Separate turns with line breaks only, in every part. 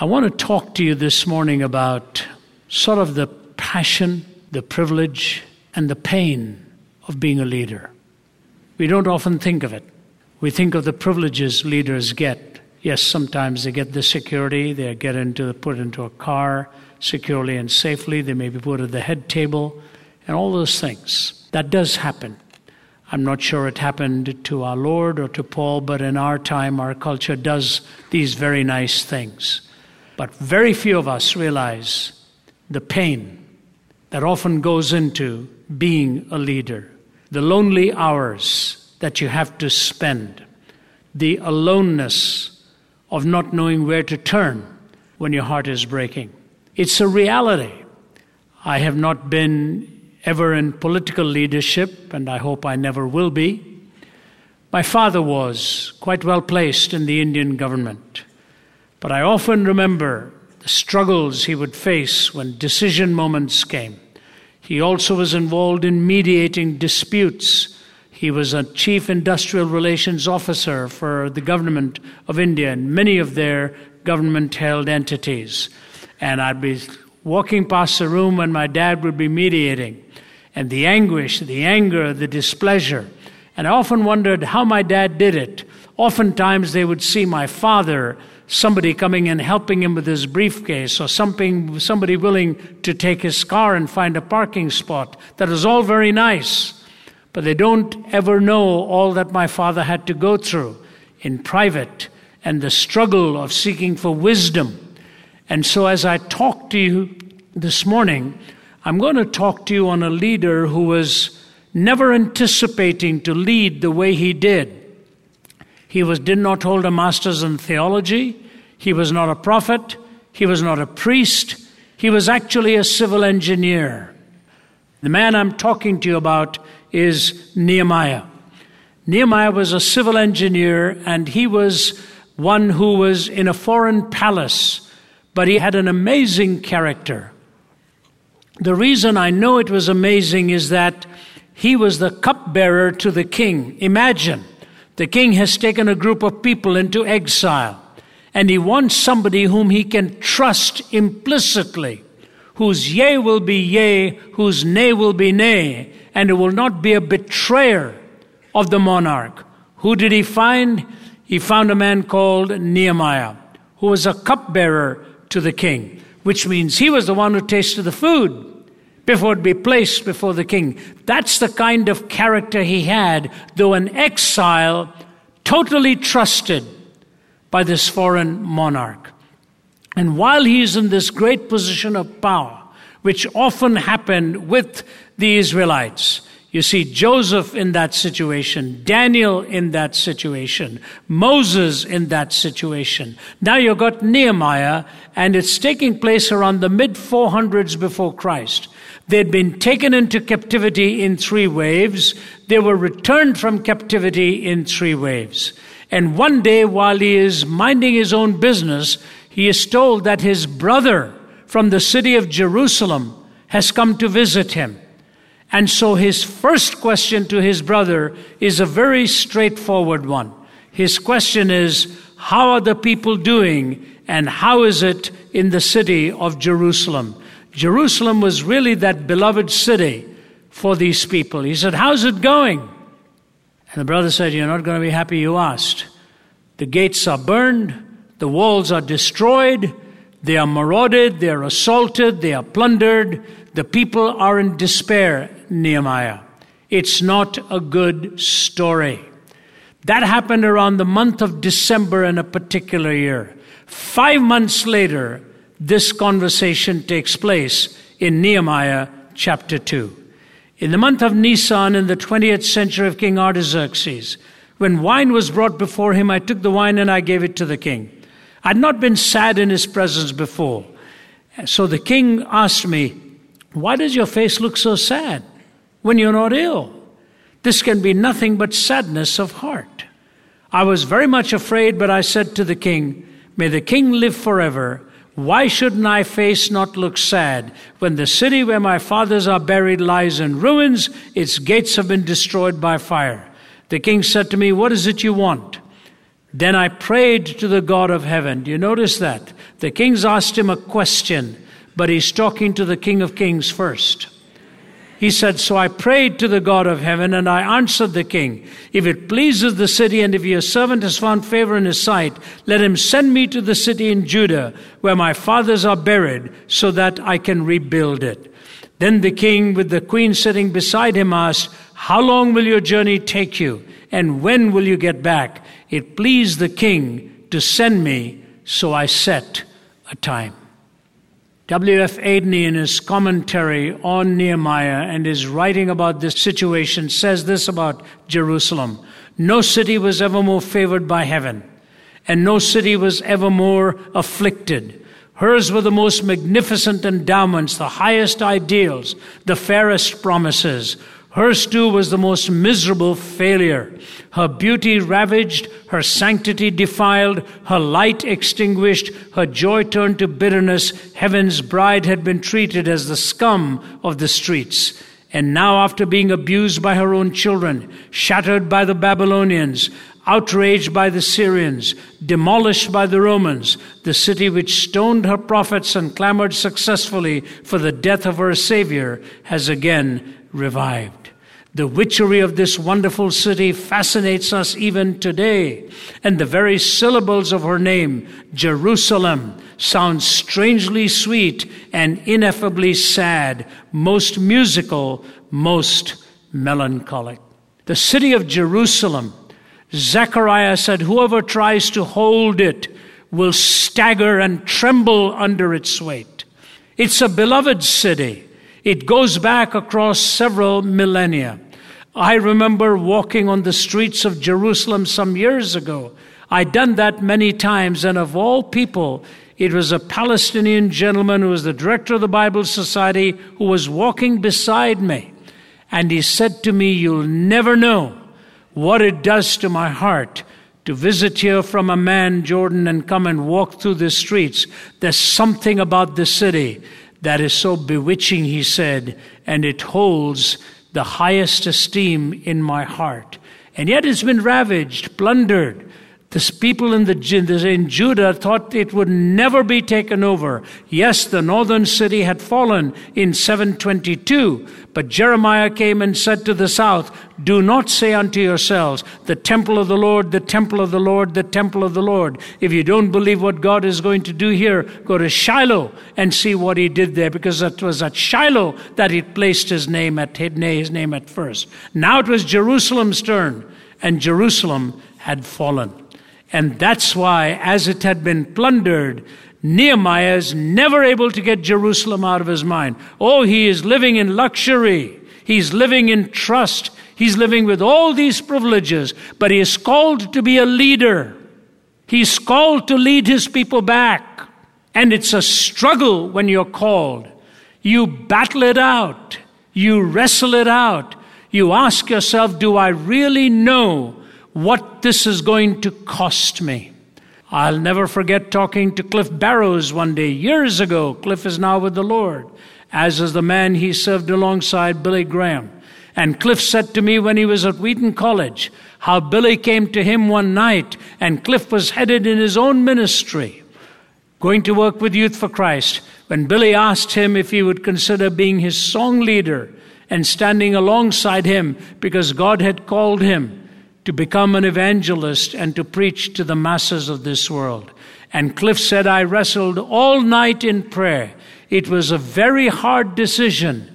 I want to talk to you this morning about sort of the passion, the privilege, and the pain of being a leader. We don't often think of it. We think of the privileges leaders get. Yes, sometimes they get the security, they get into put into a car securely and safely, they may be put at the head table, and all those things. That does happen. I'm not sure it happened to our Lord or to Paul, but in our time, our culture does these very nice things. But very few of us realize the pain that often goes into being a leader, the lonely hours that you have to spend, the aloneness of not knowing where to turn when your heart is breaking. It's a reality. I have not been ever in political leadership, and I hope I never will be. My father was quite well placed in the Indian government. But I often remember the struggles he would face when decision moments came. He also was involved in mediating disputes. He was a chief industrial relations officer for the government of India and many of their government held entities. And I'd be walking past the room when my dad would be mediating, and the anguish, the anger, the displeasure. And I often wondered how my dad did it. Oftentimes they would see my father somebody coming and helping him with his briefcase or something, somebody willing to take his car and find a parking spot. That is all very nice. But they don't ever know all that my father had to go through in private and the struggle of seeking for wisdom. And so, as I talk to you this morning, I'm going to talk to you on a leader who was never anticipating to lead the way he did. He was, did not hold a master's in theology. He was not a prophet. He was not a priest. He was actually a civil engineer. The man I'm talking to you about is Nehemiah. Nehemiah was a civil engineer and he was one who was in a foreign palace, but he had an amazing character. The reason I know it was amazing is that he was the cupbearer to the king. Imagine the king has taken a group of people into exile, and he wants somebody whom he can trust implicitly, whose yea will be yea, whose nay will be nay, and it will not be a betrayer of the monarch. Who did he find? He found a man called Nehemiah, who was a cupbearer to the king, which means he was the one who tasted the food before it be placed before the king. That's the kind of character he had, though an exile, totally trusted by this foreign monarch. And while he is in this great position of power, which often happened with the Israelites, you see Joseph in that situation, Daniel in that situation, Moses in that situation. Now you've got Nehemiah, and it's taking place around the mid 400s before Christ. They'd been taken into captivity in three waves. They were returned from captivity in three waves. And one day, while he is minding his own business, he is told that his brother from the city of Jerusalem has come to visit him. And so his first question to his brother is a very straightforward one. His question is, How are the people doing? And how is it in the city of Jerusalem? Jerusalem was really that beloved city for these people. He said, How's it going? And the brother said, You're not going to be happy you asked. The gates are burned, the walls are destroyed, they are marauded, they are assaulted, they are plundered. The people are in despair, Nehemiah. It's not a good story. That happened around the month of December in a particular year. Five months later, this conversation takes place in Nehemiah chapter 2. In the month of Nisan, in the 20th century of King Artaxerxes, when wine was brought before him, I took the wine and I gave it to the king. I'd not been sad in his presence before. So the king asked me, Why does your face look so sad when you're not ill? This can be nothing but sadness of heart. I was very much afraid, but I said to the king, May the king live forever. Why should my face not look sad when the city where my fathers are buried lies in ruins? Its gates have been destroyed by fire. The king said to me, What is it you want? Then I prayed to the God of heaven. Do you notice that? The king's asked him a question, but he's talking to the King of Kings first. He said, So I prayed to the God of heaven, and I answered the king, If it pleases the city, and if your servant has found favor in his sight, let him send me to the city in Judah, where my fathers are buried, so that I can rebuild it. Then the king, with the queen sitting beside him, asked, How long will your journey take you? And when will you get back? It pleased the king to send me, so I set a time. W.F. Adeney, in his commentary on Nehemiah and his writing about this situation, says this about Jerusalem No city was ever more favored by heaven, and no city was ever more afflicted. Hers were the most magnificent endowments, the highest ideals, the fairest promises. Hers too was the most miserable failure. Her beauty ravaged, her sanctity defiled, her light extinguished, her joy turned to bitterness. Heaven's bride had been treated as the scum of the streets. And now, after being abused by her own children, shattered by the Babylonians, outraged by the Syrians, demolished by the Romans, the city which stoned her prophets and clamored successfully for the death of her Savior has again revived. The witchery of this wonderful city fascinates us even today, and the very syllables of her name, Jerusalem, sound strangely sweet and ineffably sad, most musical, most melancholic. The city of Jerusalem, Zechariah said, Whoever tries to hold it will stagger and tremble under its weight. It's a beloved city. It goes back across several millennia. I remember walking on the streets of Jerusalem some years ago. I'd done that many times, and of all people, it was a Palestinian gentleman who was the director of the Bible Society who was walking beside me. And he said to me, You'll never know what it does to my heart to visit here from Amman, Jordan, and come and walk through the streets. There's something about the city that is so bewitching, he said, and it holds the highest esteem in my heart. And yet it's been ravaged, plundered, the people in, the, in Judah thought it would never be taken over. Yes, the northern city had fallen in 722, but Jeremiah came and said to the south, Do not say unto yourselves, The temple of the Lord, the temple of the Lord, the temple of the Lord. If you don't believe what God is going to do here, go to Shiloh and see what he did there, because it was at Shiloh that he placed his name at his name at first. Now it was Jerusalem's turn, and Jerusalem had fallen. And that's why, as it had been plundered, Nehemiah is never able to get Jerusalem out of his mind. Oh, he is living in luxury. He's living in trust. He's living with all these privileges, but he is called to be a leader. He's called to lead his people back. And it's a struggle when you're called. You battle it out. You wrestle it out. You ask yourself, do I really know what this is going to cost me. I'll never forget talking to Cliff Barrows one day, years ago. Cliff is now with the Lord, as is the man he served alongside Billy Graham. And Cliff said to me when he was at Wheaton College how Billy came to him one night, and Cliff was headed in his own ministry, going to work with Youth for Christ. When Billy asked him if he would consider being his song leader and standing alongside him because God had called him to become an evangelist and to preach to the masses of this world. And Cliff said, I wrestled all night in prayer. It was a very hard decision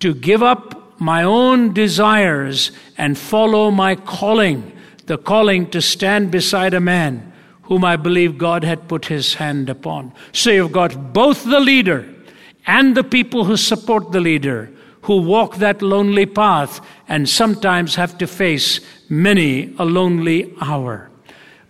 to give up my own desires and follow my calling, the calling to stand beside a man whom I believe God had put his hand upon. So you've got both the leader and the people who support the leader who walk that lonely path and sometimes have to face many a lonely hour.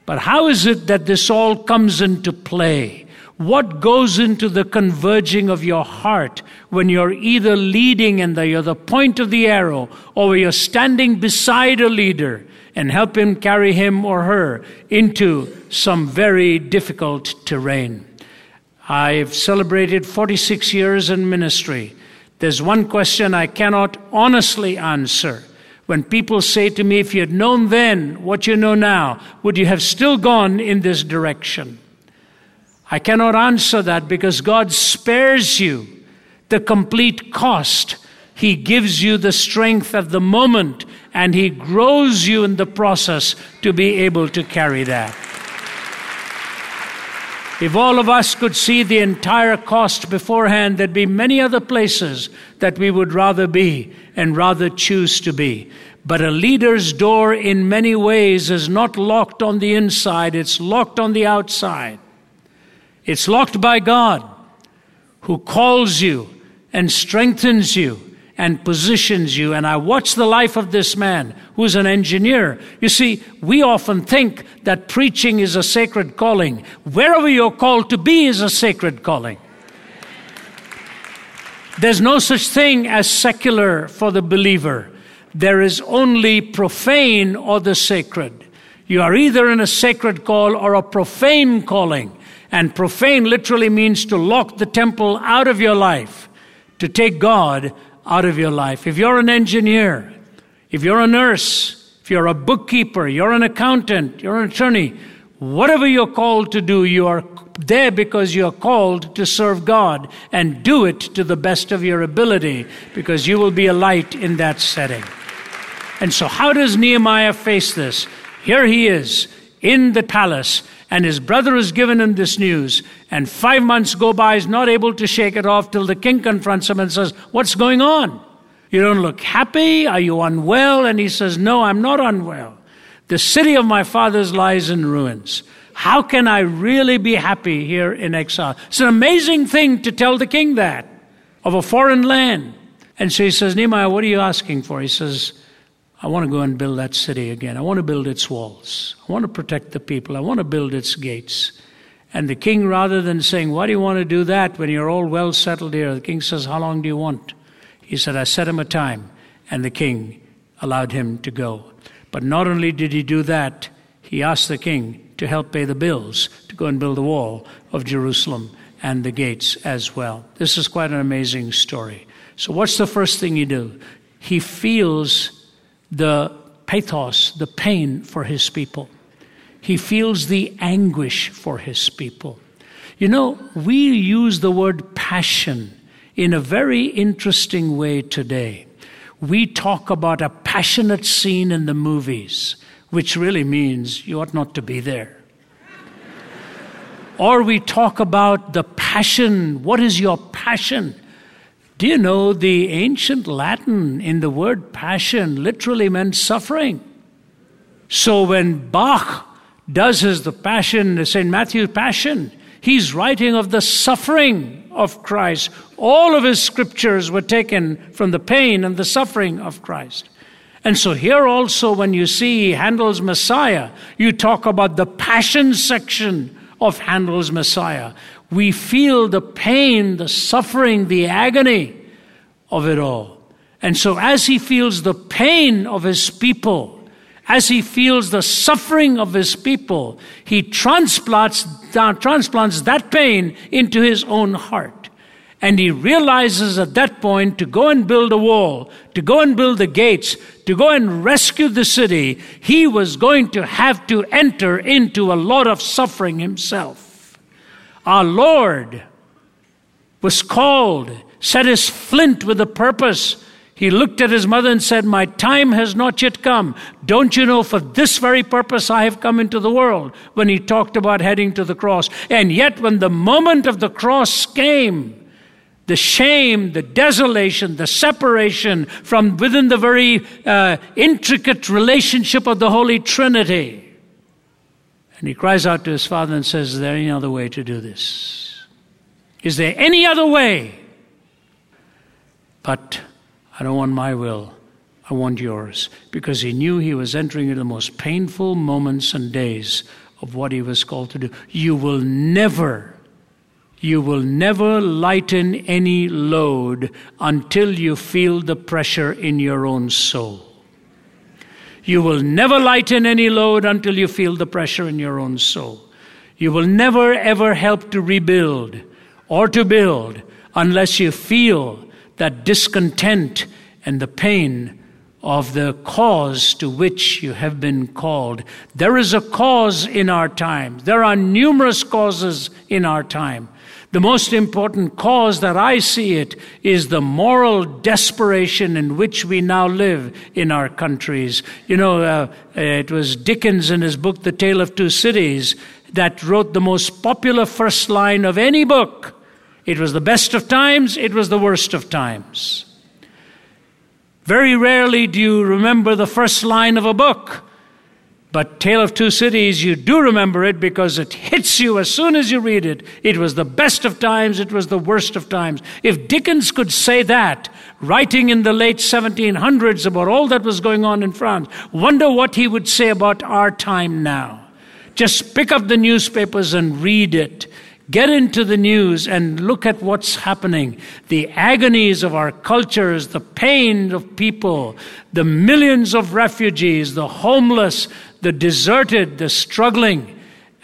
But how is it that this all comes into play? What goes into the converging of your heart when you're either leading and you're the point of the arrow, or you're standing beside a leader and help him carry him or her into some very difficult terrain? I've celebrated 46 years in ministry. There's one question I cannot honestly answer. When people say to me, if you had known then what you know now, would you have still gone in this direction? I cannot answer that because God spares you the complete cost. He gives you the strength of the moment and He grows you in the process to be able to carry that. If all of us could see the entire cost beforehand, there'd be many other places that we would rather be and rather choose to be. But a leader's door, in many ways, is not locked on the inside, it's locked on the outside. It's locked by God, who calls you and strengthens you and positions you. And I watched the life of this man who's an engineer. You see, we often think that preaching is a sacred calling. Wherever you're called to be is a sacred calling. There's no such thing as secular for the believer. There is only profane or the sacred. You are either in a sacred call or a profane calling. And profane literally means to lock the temple out of your life, to take God out of your life. If you're an engineer, if you're a nurse, if you're a bookkeeper, you're an accountant, you're an attorney, whatever you're called to do, you are there because you're called to serve God and do it to the best of your ability because you will be a light in that setting. And so, how does Nehemiah face this? Here he is in the palace and his brother is given him this news. And five months go by, he's not able to shake it off till the king confronts him and says, What's going on? You don't look happy? Are you unwell? And he says, No, I'm not unwell. The city of my fathers lies in ruins. How can I really be happy here in exile? It's an amazing thing to tell the king that of a foreign land. And so he says, Nehemiah, what are you asking for? He says, I want to go and build that city again. I want to build its walls. I want to protect the people. I want to build its gates. And the king, rather than saying, Why do you want to do that when you're all well settled here? The king says, How long do you want? He said, I set him a time. And the king allowed him to go. But not only did he do that, he asked the king to help pay the bills to go and build the wall of Jerusalem and the gates as well. This is quite an amazing story. So, what's the first thing you do? He feels the pathos, the pain for his people. He feels the anguish for his people. You know, we use the word passion in a very interesting way today. We talk about a passionate scene in the movies, which really means you ought not to be there. or we talk about the passion. What is your passion? Do you know the ancient Latin in the word passion literally meant suffering? So when Bach does his the passion, the St. Matthew's passion, he's writing of the suffering of Christ. All of his scriptures were taken from the pain and the suffering of Christ. And so here also, when you see Handel's Messiah, you talk about the passion section of Handel's Messiah, we feel the pain, the suffering, the agony of it all. And so, as he feels the pain of his people, as he feels the suffering of his people, he transplants, transplants that pain into his own heart. And he realizes at that point to go and build a wall, to go and build the gates, to go and rescue the city, he was going to have to enter into a lot of suffering himself. Our Lord was called, set his flint with a purpose. He looked at his mother and said, My time has not yet come. Don't you know, for this very purpose I have come into the world, when he talked about heading to the cross. And yet, when the moment of the cross came, the shame, the desolation, the separation from within the very uh, intricate relationship of the Holy Trinity, and he cries out to his father and says, Is there any other way to do this? Is there any other way? But I don't want my will. I want yours. Because he knew he was entering into the most painful moments and days of what he was called to do. You will never, you will never lighten any load until you feel the pressure in your own soul. You will never lighten any load until you feel the pressure in your own soul. You will never ever help to rebuild or to build unless you feel that discontent and the pain of the cause to which you have been called. There is a cause in our time. There are numerous causes in our time. The most important cause that I see it is the moral desperation in which we now live in our countries. You know, uh, it was Dickens in his book, The Tale of Two Cities, that wrote the most popular first line of any book. It was the best of times, it was the worst of times. Very rarely do you remember the first line of a book. But Tale of Two Cities, you do remember it because it hits you as soon as you read it. It was the best of times, it was the worst of times. If Dickens could say that, writing in the late 1700s about all that was going on in France, wonder what he would say about our time now. Just pick up the newspapers and read it. Get into the news and look at what's happening. The agonies of our cultures, the pain of people, the millions of refugees, the homeless, the deserted, the struggling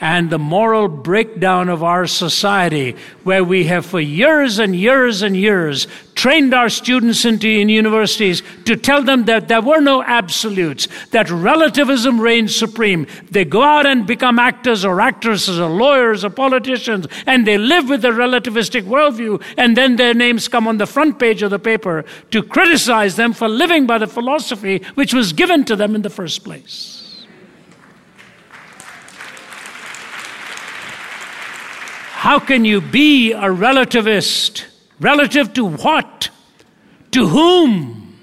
and the moral breakdown of our society, where we have for years and years and years trained our students into in universities to tell them that there were no absolutes, that relativism reigns supreme. They go out and become actors or actresses or lawyers or politicians, and they live with a relativistic worldview, and then their names come on the front page of the paper to criticize them for living by the philosophy which was given to them in the first place. How can you be a relativist? Relative to what? To whom?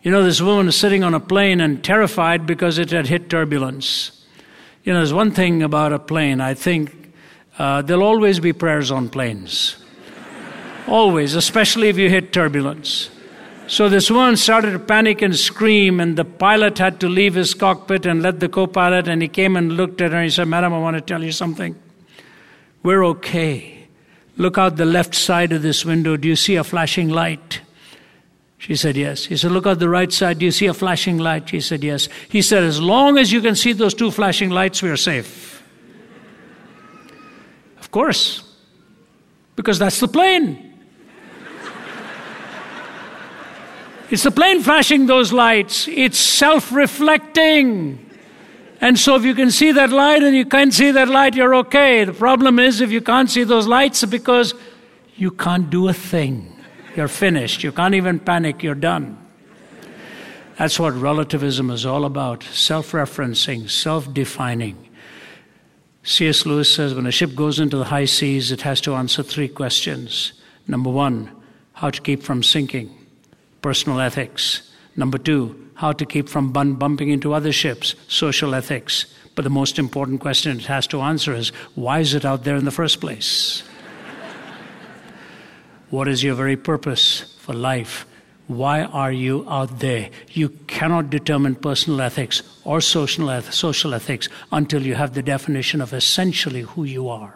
You know, this woman is sitting on a plane and terrified because it had hit turbulence. You know, there's one thing about a plane. I think uh, there'll always be prayers on planes. always, especially if you hit turbulence. So this woman started to panic and scream, and the pilot had to leave his cockpit and let the co pilot, and he came and looked at her and he said, Madam, I want to tell you something. We're okay. Look out the left side of this window. Do you see a flashing light? She said, Yes. He said, Look out the right side. Do you see a flashing light? She said, Yes. He said, As long as you can see those two flashing lights, we are safe. of course, because that's the plane. it's the plane flashing those lights, it's self reflecting. And so if you can see that light and you can't see that light, you're okay. The problem is if you can't see those lights because you can't do a thing. You're finished. You can't even panic. You're done. That's what relativism is all about self referencing, self defining. C.S. Lewis says when a ship goes into the high seas, it has to answer three questions. Number one, how to keep from sinking, personal ethics. Number two, how to keep from bumping into other ships, social ethics. But the most important question it has to answer is why is it out there in the first place? what is your very purpose for life? Why are you out there? You cannot determine personal ethics or social, eth- social ethics until you have the definition of essentially who you are.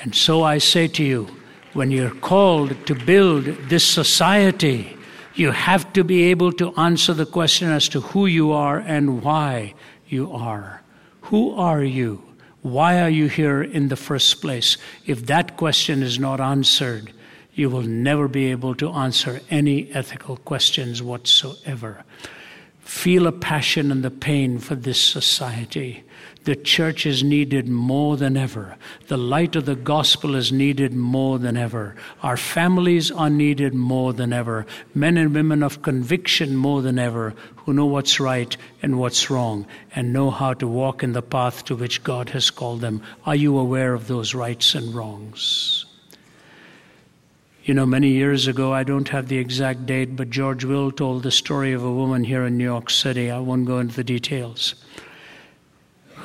And so I say to you, when you're called to build this society, you have to be able to answer the question as to who you are and why you are. Who are you? Why are you here in the first place? If that question is not answered, you will never be able to answer any ethical questions whatsoever. Feel a passion and the pain for this society. The church is needed more than ever. The light of the gospel is needed more than ever. Our families are needed more than ever. Men and women of conviction more than ever who know what's right and what's wrong and know how to walk in the path to which God has called them. Are you aware of those rights and wrongs? You know, many years ago, I don't have the exact date, but George Will told the story of a woman here in New York City. I won't go into the details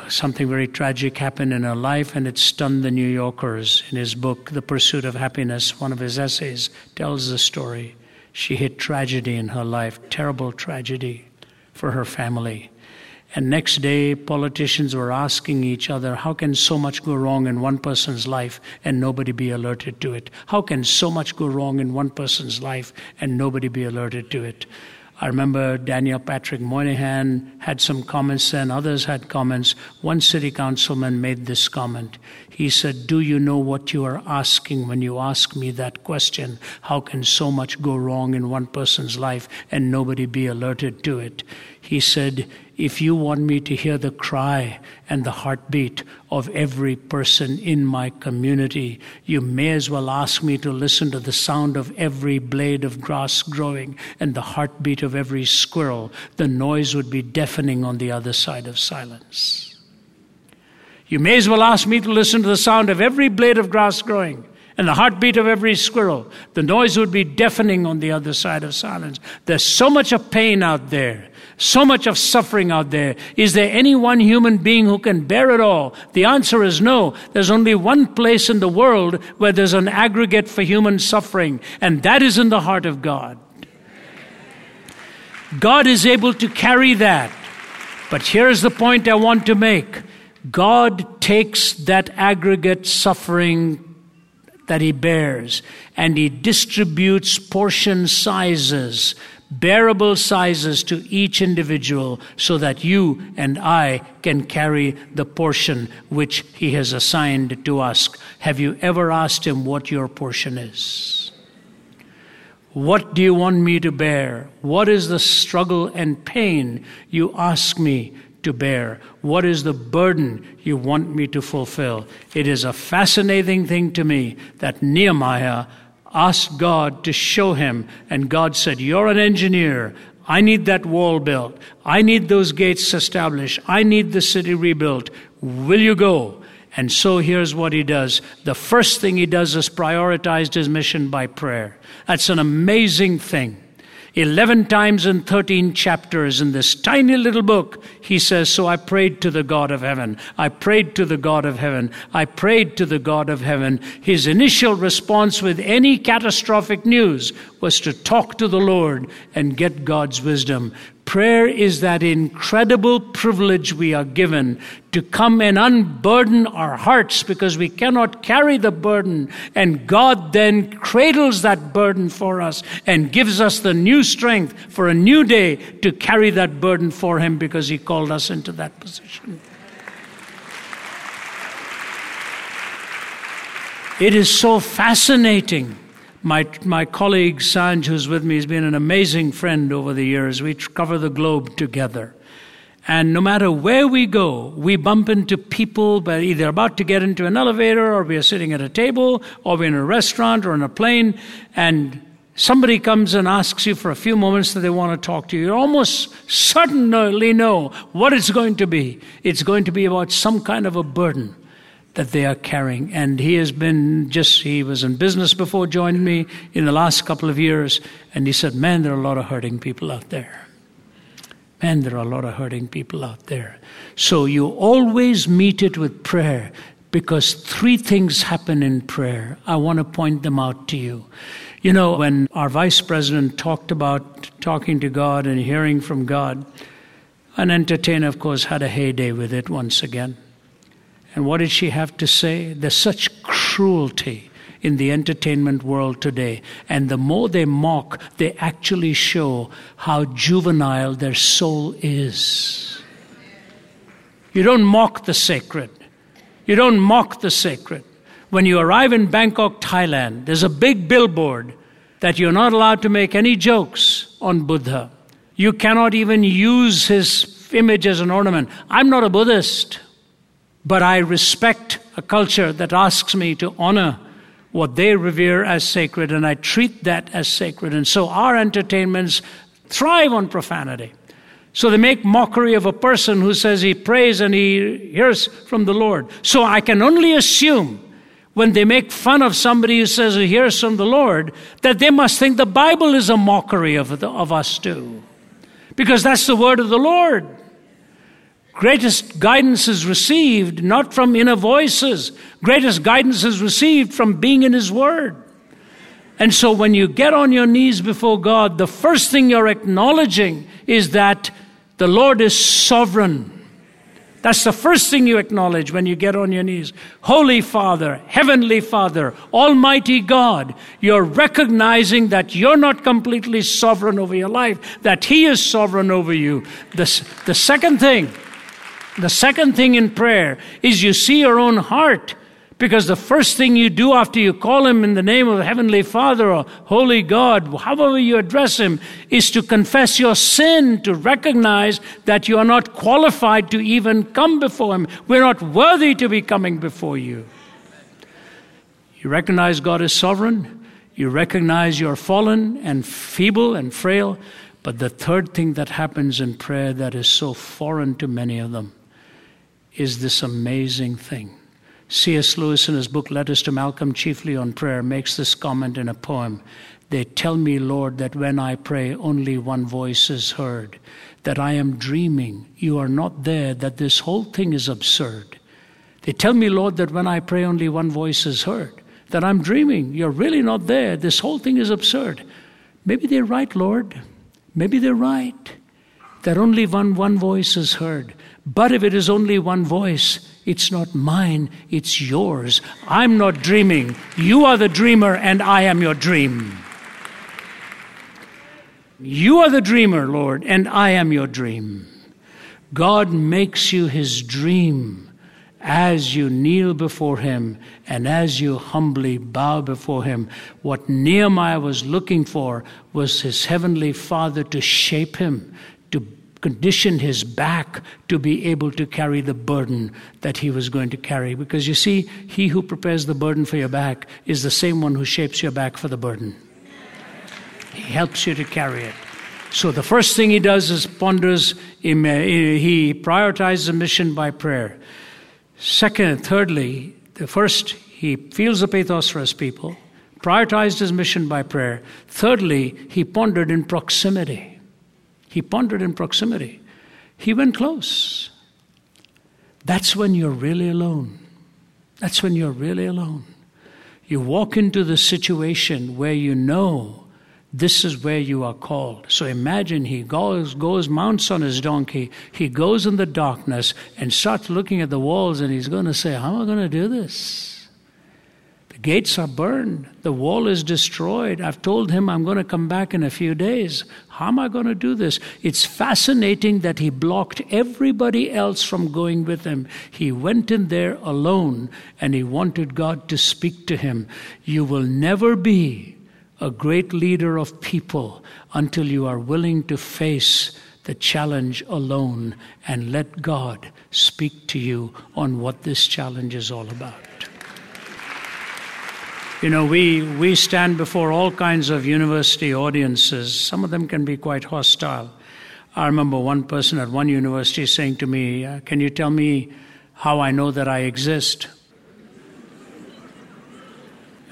something very tragic happened in her life and it stunned the New Yorkers. In his book, The Pursuit of Happiness, one of his essays tells the story. She hit tragedy in her life, terrible tragedy for her family. And next day, politicians were asking each other, how can so much go wrong in one person's life and nobody be alerted to it? How can so much go wrong in one person's life and nobody be alerted to it? I remember Daniel Patrick Moynihan had some comments and others had comments. One city councilman made this comment. He said, Do you know what you are asking when you ask me that question? How can so much go wrong in one person's life and nobody be alerted to it? He said, If you want me to hear the cry and the heartbeat of every person in my community, you may as well ask me to listen to the sound of every blade of grass growing and the heartbeat of every squirrel. The noise would be deafening on the other side of silence. You may as well ask me to listen to the sound of every blade of grass growing and the heartbeat of every squirrel. The noise would be deafening on the other side of silence. There's so much of pain out there, so much of suffering out there. Is there any one human being who can bear it all? The answer is no. There's only one place in the world where there's an aggregate for human suffering, and that is in the heart of God. God is able to carry that. But here's the point I want to make. God takes that aggregate suffering that he bears and he distributes portion sizes, bearable sizes to each individual so that you and I can carry the portion which he has assigned to us. Have you ever asked him what your portion is? What do you want me to bear? What is the struggle and pain you ask me to bear? What is the burden you want me to fulfill? It is a fascinating thing to me that Nehemiah asked God to show him, and God said, You're an engineer. I need that wall built. I need those gates established. I need the city rebuilt. Will you go? And so here's what he does. The first thing he does is prioritized his mission by prayer. That's an amazing thing. 11 times in 13 chapters in this tiny little book, he says, So I prayed to the God of heaven. I prayed to the God of heaven. I prayed to the God of heaven. His initial response with any catastrophic news was to talk to the Lord and get God's wisdom. Prayer is that incredible privilege we are given to come and unburden our hearts because we cannot carry the burden. And God then cradles that burden for us and gives us the new strength for a new day to carry that burden for Him because He called us into that position. It is so fascinating my, my colleague Sanj, who's with me, has been an amazing friend over the years. We cover the globe together. And no matter where we go, we bump into people, but either about to get into an elevator, or we are sitting at a table, or we're in a restaurant or in a plane, and somebody comes and asks you for a few moments that they want to talk to you. You almost certainly know what it's going to be. It's going to be about some kind of a burden that they are carrying. And he has been just, he was in business before joining me in the last couple of years. And he said, Man, there are a lot of hurting people out there. Man, there are a lot of hurting people out there. So you always meet it with prayer because three things happen in prayer. I want to point them out to you. You know, when our vice president talked about talking to God and hearing from God, an entertainer, of course, had a heyday with it once again. And what did she have to say? There's such cruelty in the entertainment world today. And the more they mock, they actually show how juvenile their soul is. You don't mock the sacred. You don't mock the sacred. When you arrive in Bangkok, Thailand, there's a big billboard that you're not allowed to make any jokes on Buddha. You cannot even use his image as an ornament. I'm not a Buddhist. But I respect a culture that asks me to honor what they revere as sacred, and I treat that as sacred. And so our entertainments thrive on profanity. So they make mockery of a person who says he prays and he hears from the Lord. So I can only assume when they make fun of somebody who says he hears from the Lord that they must think the Bible is a mockery of, the, of us too. Because that's the word of the Lord. Greatest guidance is received not from inner voices. Greatest guidance is received from being in His Word. And so when you get on your knees before God, the first thing you're acknowledging is that the Lord is sovereign. That's the first thing you acknowledge when you get on your knees. Holy Father, Heavenly Father, Almighty God, you're recognizing that you're not completely sovereign over your life, that He is sovereign over you. The, the second thing, the second thing in prayer is you see your own heart. Because the first thing you do after you call him in the name of the Heavenly Father or Holy God, however you address him, is to confess your sin, to recognize that you are not qualified to even come before him. We're not worthy to be coming before you. You recognize God is sovereign. You recognize you're fallen and feeble and frail. But the third thing that happens in prayer that is so foreign to many of them is this amazing thing. C.S. Lewis, in his book Letters to Malcolm, chiefly on prayer, makes this comment in a poem. They tell me, Lord, that when I pray, only one voice is heard, that I am dreaming, you are not there, that this whole thing is absurd. They tell me, Lord, that when I pray, only one voice is heard, that I'm dreaming, you're really not there, this whole thing is absurd. Maybe they're right, Lord. Maybe they're right, that only one, one voice is heard. But if it is only one voice, it's not mine, it's yours. I'm not dreaming. You are the dreamer, and I am your dream. You are the dreamer, Lord, and I am your dream. God makes you his dream as you kneel before him and as you humbly bow before him. What Nehemiah was looking for was his heavenly Father to shape him, conditioned his back to be able to carry the burden that he was going to carry. Because you see, he who prepares the burden for your back is the same one who shapes your back for the burden. He helps you to carry it. So the first thing he does is ponders, he prioritizes the mission by prayer. Second, thirdly, the first, he feels the pathos for his people, prioritized his mission by prayer. Thirdly, he pondered in proximity. He pondered in proximity. He went close. That's when you're really alone. That's when you're really alone. You walk into the situation where you know this is where you are called. So imagine he goes, goes, mounts on his donkey, he goes in the darkness and starts looking at the walls, and he's going to say, How am I going to do this? Gates are burned. The wall is destroyed. I've told him I'm going to come back in a few days. How am I going to do this? It's fascinating that he blocked everybody else from going with him. He went in there alone and he wanted God to speak to him. You will never be a great leader of people until you are willing to face the challenge alone and let God speak to you on what this challenge is all about. You know, we, we stand before all kinds of university audiences. Some of them can be quite hostile. I remember one person at one university saying to me, uh, Can you tell me how I know that I exist?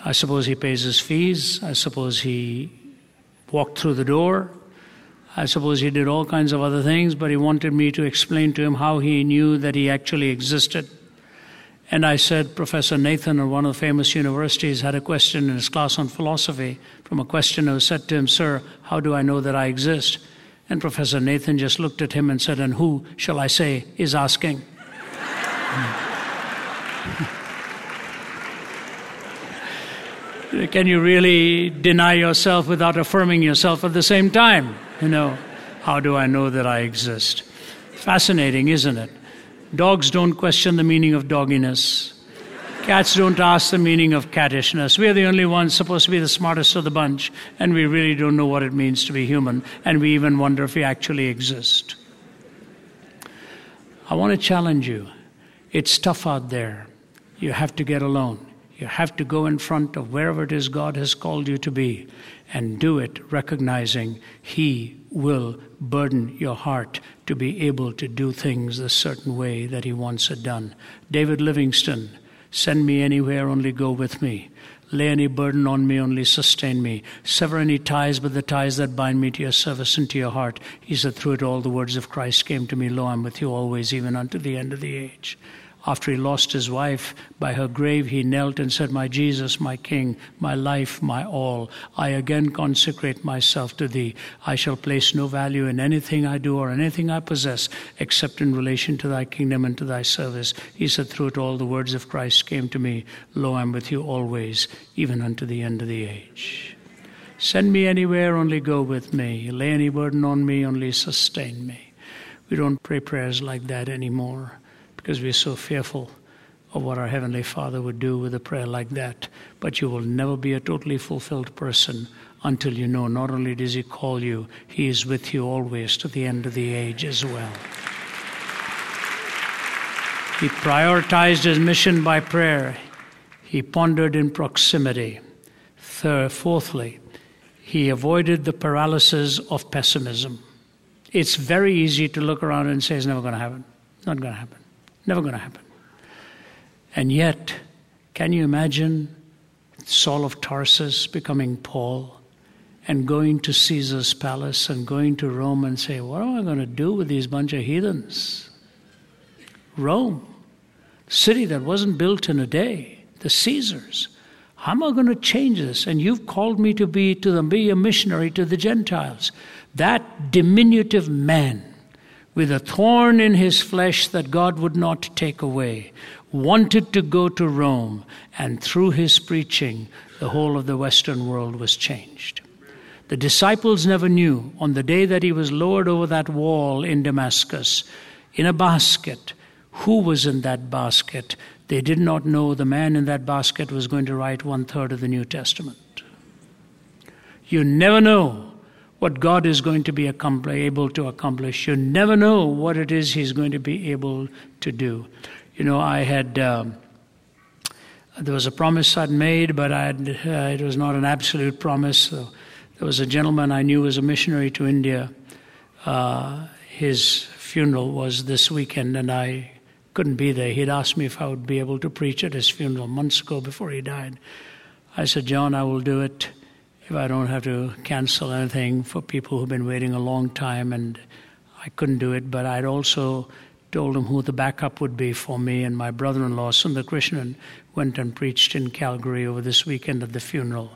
I suppose he pays his fees. I suppose he walked through the door. I suppose he did all kinds of other things, but he wanted me to explain to him how he knew that he actually existed. And I said, Professor Nathan of one of the famous universities had a question in his class on philosophy from a questioner who said to him, Sir, how do I know that I exist? And Professor Nathan just looked at him and said, And who, shall I say, is asking? Can you really deny yourself without affirming yourself at the same time? You know, how do I know that I exist? Fascinating, isn't it? Dogs don't question the meaning of dogginess. Cats don't ask the meaning of cattishness. We are the only ones supposed to be the smartest of the bunch, and we really don't know what it means to be human, and we even wonder if we actually exist. I want to challenge you. It's tough out there. You have to get alone. You have to go in front of wherever it is God has called you to be and do it recognizing He will burden your heart to be able to do things a certain way that He wants it done. David Livingstone, send me anywhere, only go with me. Lay any burden on me, only sustain me. Sever any ties but the ties that bind me to your service and to your heart. He said, Through it all, the words of Christ came to me Lo, I'm with you always, even unto the end of the age. After he lost his wife, by her grave he knelt and said, My Jesus, my King, my life, my all, I again consecrate myself to thee. I shall place no value in anything I do or anything I possess except in relation to thy kingdom and to thy service. He said, Through it all, the words of Christ came to me Lo, I'm with you always, even unto the end of the age. Send me anywhere, only go with me. Lay any burden on me, only sustain me. We don't pray prayers like that anymore because we're so fearful of what our Heavenly Father would do with a prayer like that. But you will never be a totally fulfilled person until you know not only does He call you, He is with you always to the end of the age as well. He prioritized his mission by prayer. He pondered in proximity. Third, fourthly, he avoided the paralysis of pessimism. It's very easy to look around and say it's never going to happen. Not going to happen. Never going to happen. And yet, can you imagine Saul of Tarsus becoming Paul and going to Caesar's palace and going to Rome and say, What am I going to do with these bunch of heathens? Rome, city that wasn't built in a day, the Caesars. How am I going to change this? And you've called me to be to them, be a missionary to the Gentiles. That diminutive man with a thorn in his flesh that God would not take away, wanted to go to Rome, and through his preaching, the whole of the Western world was changed. The disciples never knew on the day that he was lowered over that wall in Damascus in a basket who was in that basket. They did not know the man in that basket was going to write one third of the New Testament. You never know what God is going to be able to accomplish. You never know what it is He's going to be able to do. You know, I had. Um, there was a promise I'd made, but I'd, uh, it was not an absolute promise. So there was a gentleman I knew was a missionary to India. Uh, his funeral was this weekend, and I couldn't be there. He'd asked me if I would be able to preach at his funeral months ago before he died. I said, John, I will do it if I don't have to cancel anything for people who've been waiting a long time, and I couldn't do it. But I'd also told him who the backup would be for me, and my brother-in-law, Sundar Krishnan, went and preached in Calgary over this weekend at the funeral.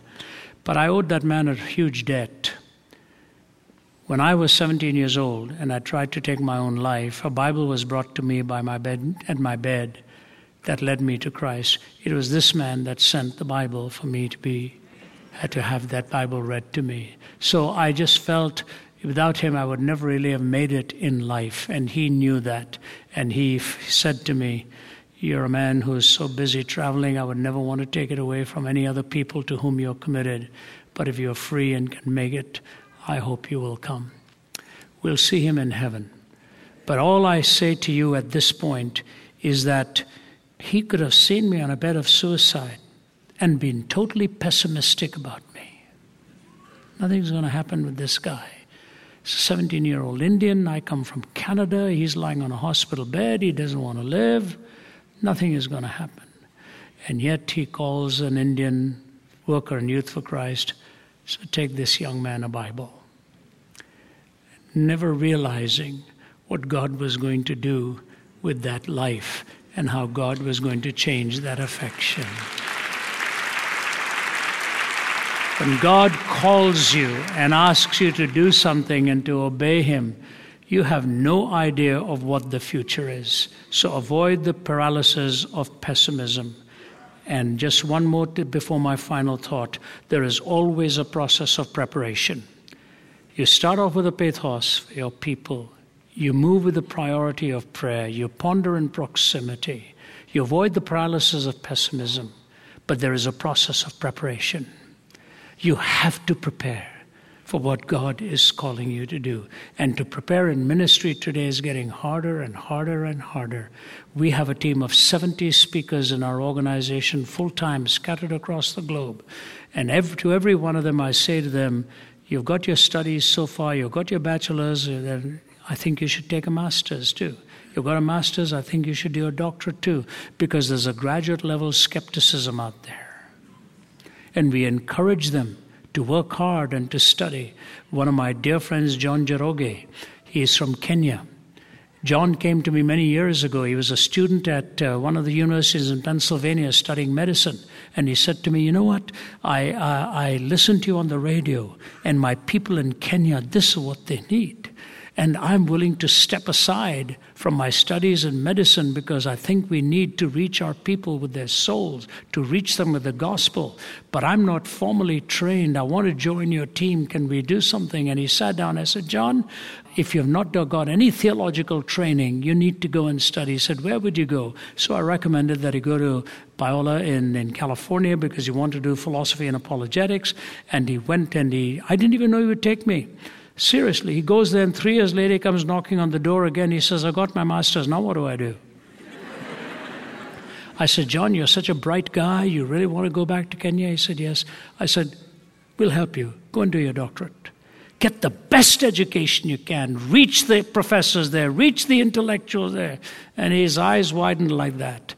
But I owed that man a huge debt. When I was 17 years old and I tried to take my own life, a Bible was brought to me by my bed at my bed that led me to Christ. It was this man that sent the Bible for me to be to have that Bible read to me. So I just felt without him, I would never really have made it in life. And he knew that. And he f- said to me, You're a man who is so busy traveling, I would never want to take it away from any other people to whom you're committed. But if you're free and can make it, I hope you will come. We'll see him in heaven. But all I say to you at this point is that he could have seen me on a bed of suicide and been totally pessimistic about me. Nothing's going to happen with this guy. He's a 17 year old Indian. I come from Canada. He's lying on a hospital bed. He doesn't want to live. Nothing is going to happen. And yet he calls an Indian worker in Youth for Christ. So take this young man a Bible. Never realizing what God was going to do with that life and how God was going to change that affection. When God calls you and asks you to do something and to obey Him, you have no idea of what the future is. So avoid the paralysis of pessimism. And just one more before my final thought there is always a process of preparation. You start off with a pathos for your people. You move with the priority of prayer. You ponder in proximity. You avoid the paralysis of pessimism. But there is a process of preparation. You have to prepare for what God is calling you to do. And to prepare in ministry today is getting harder and harder and harder. We have a team of 70 speakers in our organization, full time, scattered across the globe. And every, to every one of them, I say to them, You've got your studies so far, you've got your bachelor's, uh, then I think you should take a master's too. You've got a master's, I think you should do a doctorate too, because there's a graduate level skepticism out there and we encourage them to work hard and to study. One of my dear friends, John Njoroge, he is from Kenya. John came to me many years ago. He was a student at uh, one of the universities in Pennsylvania studying medicine. And he said to me, You know what? I, uh, I listened to you on the radio, and my people in Kenya, this is what they need. And I'm willing to step aside from my studies in medicine because I think we need to reach our people with their souls, to reach them with the gospel. But I'm not formally trained. I want to join your team. Can we do something? And he sat down. I said, John, if you've not got any theological training, you need to go and study. He said, Where would you go? So I recommended that he go to Biola in, in California because he wanted to do philosophy and apologetics. And he went and he, I didn't even know he would take me. Seriously, he goes there, and three years later, he comes knocking on the door again. He says, I got my master's. Now, what do I do? I said, John, you're such a bright guy. You really want to go back to Kenya? He said, Yes. I said, We'll help you. Go and do your doctorate. Get the best education you can. Reach the professors there. Reach the intellectuals there. And his eyes widened like that.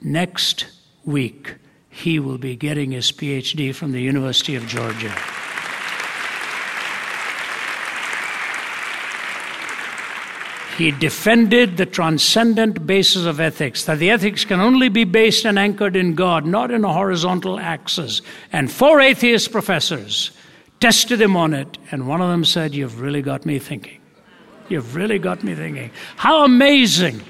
Next week, he will be getting his PhD from the University of Georgia. He defended the transcendent basis of ethics, that the ethics can only be based and anchored in God, not in a horizontal axis. And four atheist professors tested him on it, and one of them said, You've really got me thinking. You've really got me thinking. How amazing!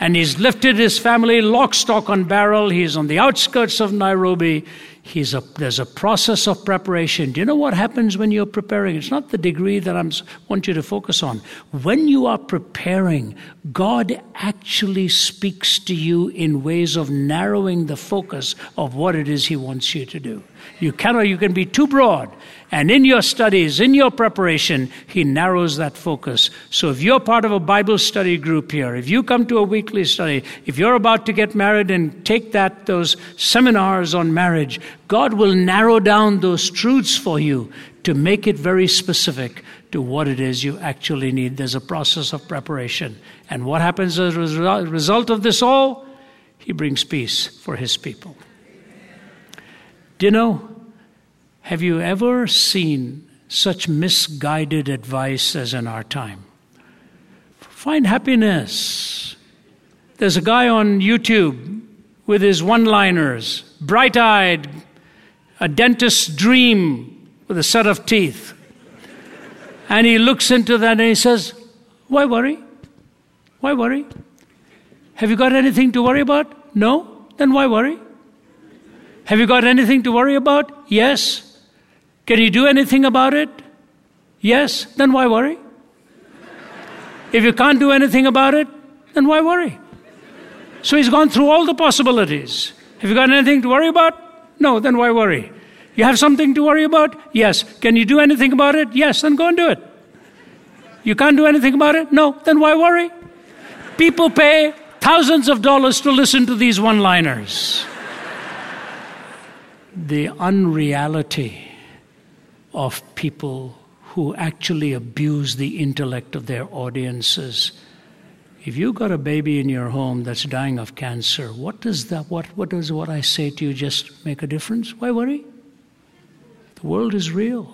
And he's lifted his family lock, stock, and barrel. He's on the outskirts of Nairobi. He's a, there's a process of preparation. Do you know what happens when you're preparing? It's not the degree that I want you to focus on. When you are preparing, God actually speaks to you in ways of narrowing the focus of what it is He wants you to do. You cannot, you can be too broad. And in your studies, in your preparation, He narrows that focus. So if you're part of a Bible study group here, if you come to a weekly study, if you're about to get married and take that, those seminars on marriage, God will narrow down those truths for you to make it very specific to what it is you actually need. There's a process of preparation. And what happens as a result of this all? He brings peace for his people. Do you know, have you ever seen such misguided advice as in our time? Find happiness. There's a guy on YouTube with his one liners, bright eyed, a dentist's dream with a set of teeth. And he looks into that and he says, Why worry? Why worry? Have you got anything to worry about? No? Then why worry? Have you got anything to worry about? Yes. Can you do anything about it? Yes. Then why worry? If you can't do anything about it, then why worry? So he's gone through all the possibilities. Have you got anything to worry about? No, then why worry? You have something to worry about? Yes. Can you do anything about it? Yes, then go and do it. You can't do anything about it? No, then why worry? People pay thousands of dollars to listen to these one liners the unreality of people who actually abuse the intellect of their audiences. If you've got a baby in your home that's dying of cancer, what does that what what does what I say to you just make a difference? Why worry? The world is real.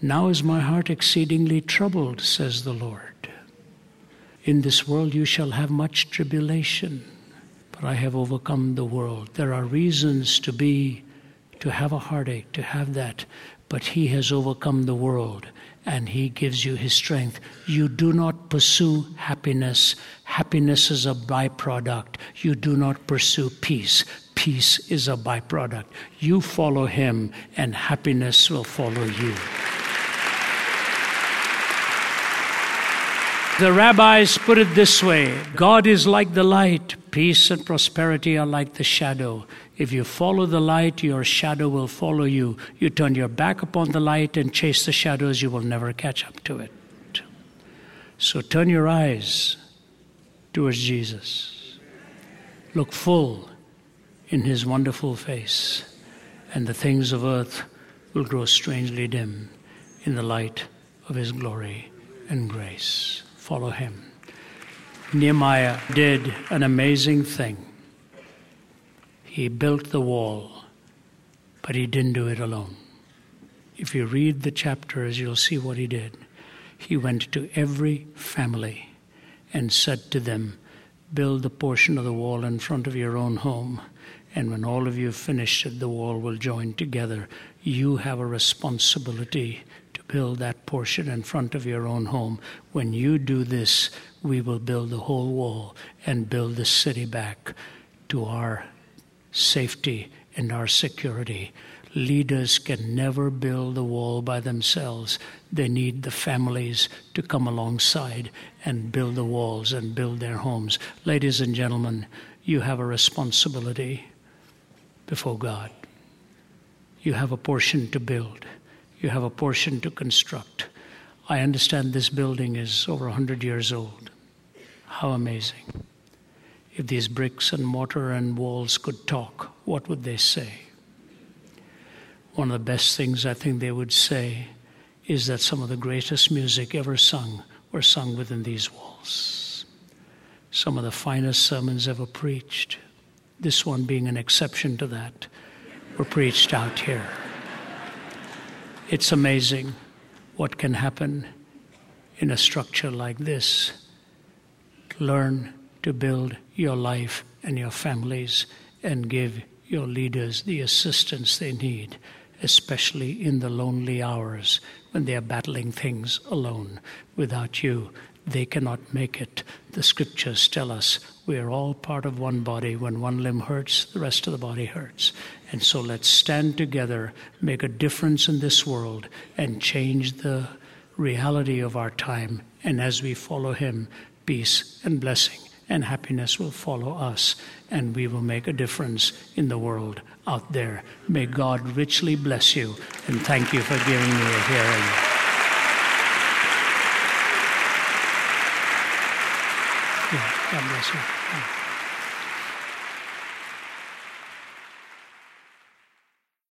Now is my heart exceedingly troubled, says the Lord. In this world you shall have much tribulation, but I have overcome the world. There are reasons to be to have a heartache, to have that. But He has overcome the world and He gives you His strength. You do not pursue happiness. Happiness is a byproduct. You do not pursue peace. Peace is a byproduct. You follow Him and happiness will follow you. The rabbis put it this way God is like the light, peace and prosperity are like the shadow. If you follow the light, your shadow will follow you. You turn your back upon the light and chase the shadows, you will never catch up to it. So turn your eyes towards Jesus. Look full in his wonderful face, and the things of earth will grow strangely dim in the light of his glory and grace. Follow him. Nehemiah did an amazing thing. He built the wall, but he didn't do it alone. If you read the chapters, you'll see what he did. He went to every family and said to them, Build the portion of the wall in front of your own home. And when all of you finish it, the wall will join together. You have a responsibility to build that portion in front of your own home. When you do this, we will build the whole wall and build the city back to our safety and our security. Leaders can never build the wall by themselves. They need the families to come alongside and build the walls and build their homes. Ladies and gentlemen, you have a responsibility before God. You have a portion to build, you have a portion to construct. I understand this building is over 100 years old. How amazing. If these bricks and mortar and walls could talk, what would they say? One of the best things I think they would say is that some of the greatest music ever sung were sung within these walls. Some of the finest sermons ever preached, this one being an exception to that, were preached out here. It's amazing what can happen in a structure like this. Learn to build your life and your families and give your leaders the assistance they need especially in the lonely hours when they are battling things alone. Without you, they cannot make it. The scriptures tell us we are all part of one body. When one limb hurts, the rest of the body hurts. And so let's stand together, make a difference in this world, and change the reality of our time. And as we follow Him, peace and blessing and happiness will follow us, and we will make a difference in the world out there. May God richly bless you, and thank you for giving me a hearing. Yeah, God bless you.